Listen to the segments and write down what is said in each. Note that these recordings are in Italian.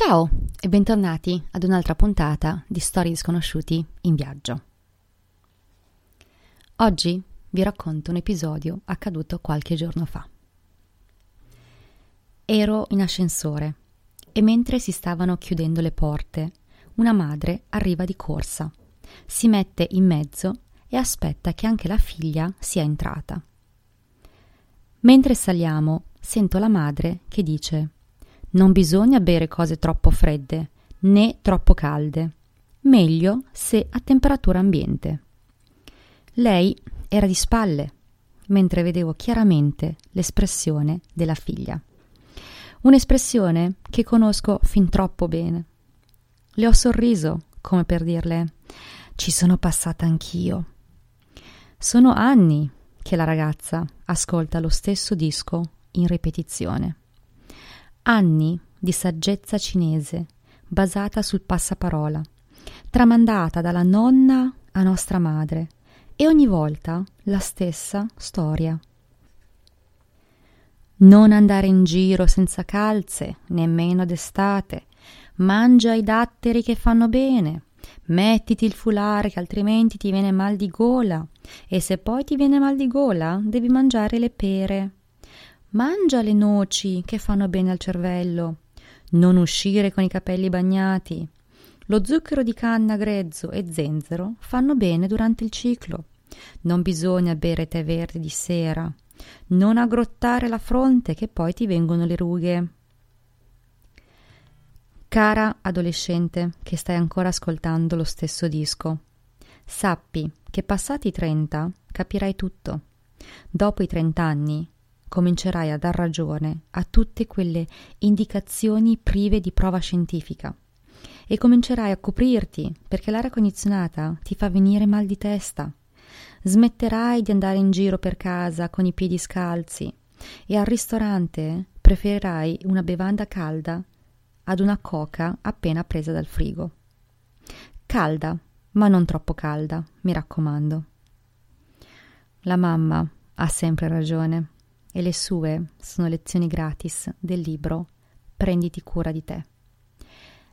Ciao e bentornati ad un'altra puntata di Storie sconosciuti in viaggio. Oggi vi racconto un episodio accaduto qualche giorno fa. Ero in ascensore e mentre si stavano chiudendo le porte, una madre arriva di corsa, si mette in mezzo e aspetta che anche la figlia sia entrata. Mentre saliamo, sento la madre che dice non bisogna bere cose troppo fredde né troppo calde, meglio se a temperatura ambiente. Lei era di spalle, mentre vedevo chiaramente l'espressione della figlia. Un'espressione che conosco fin troppo bene. Le ho sorriso, come per dirle ci sono passata anch'io. Sono anni che la ragazza ascolta lo stesso disco in ripetizione anni di saggezza cinese basata sul passaparola, tramandata dalla nonna a nostra madre, e ogni volta la stessa storia. Non andare in giro senza calze, nemmeno d'estate. Mangia i datteri che fanno bene. Mettiti il fulare che altrimenti ti viene mal di gola. E se poi ti viene mal di gola, devi mangiare le pere. Mangia le noci che fanno bene al cervello. Non uscire con i capelli bagnati. Lo zucchero di canna grezzo e zenzero fanno bene durante il ciclo. Non bisogna bere tè verde di sera. Non aggrottare la fronte che poi ti vengono le rughe. Cara adolescente che stai ancora ascoltando lo stesso disco, sappi che passati i 30 capirai tutto. Dopo i 30 anni comincerai a dar ragione a tutte quelle indicazioni prive di prova scientifica e comincerai a coprirti perché l'aria condizionata ti fa venire mal di testa. Smetterai di andare in giro per casa con i piedi scalzi e al ristorante preferirai una bevanda calda ad una coca appena presa dal frigo. Calda, ma non troppo calda, mi raccomando. La mamma ha sempre ragione e le sue sono lezioni gratis del libro Prenditi cura di te.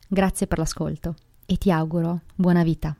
Grazie per l'ascolto e ti auguro buona vita.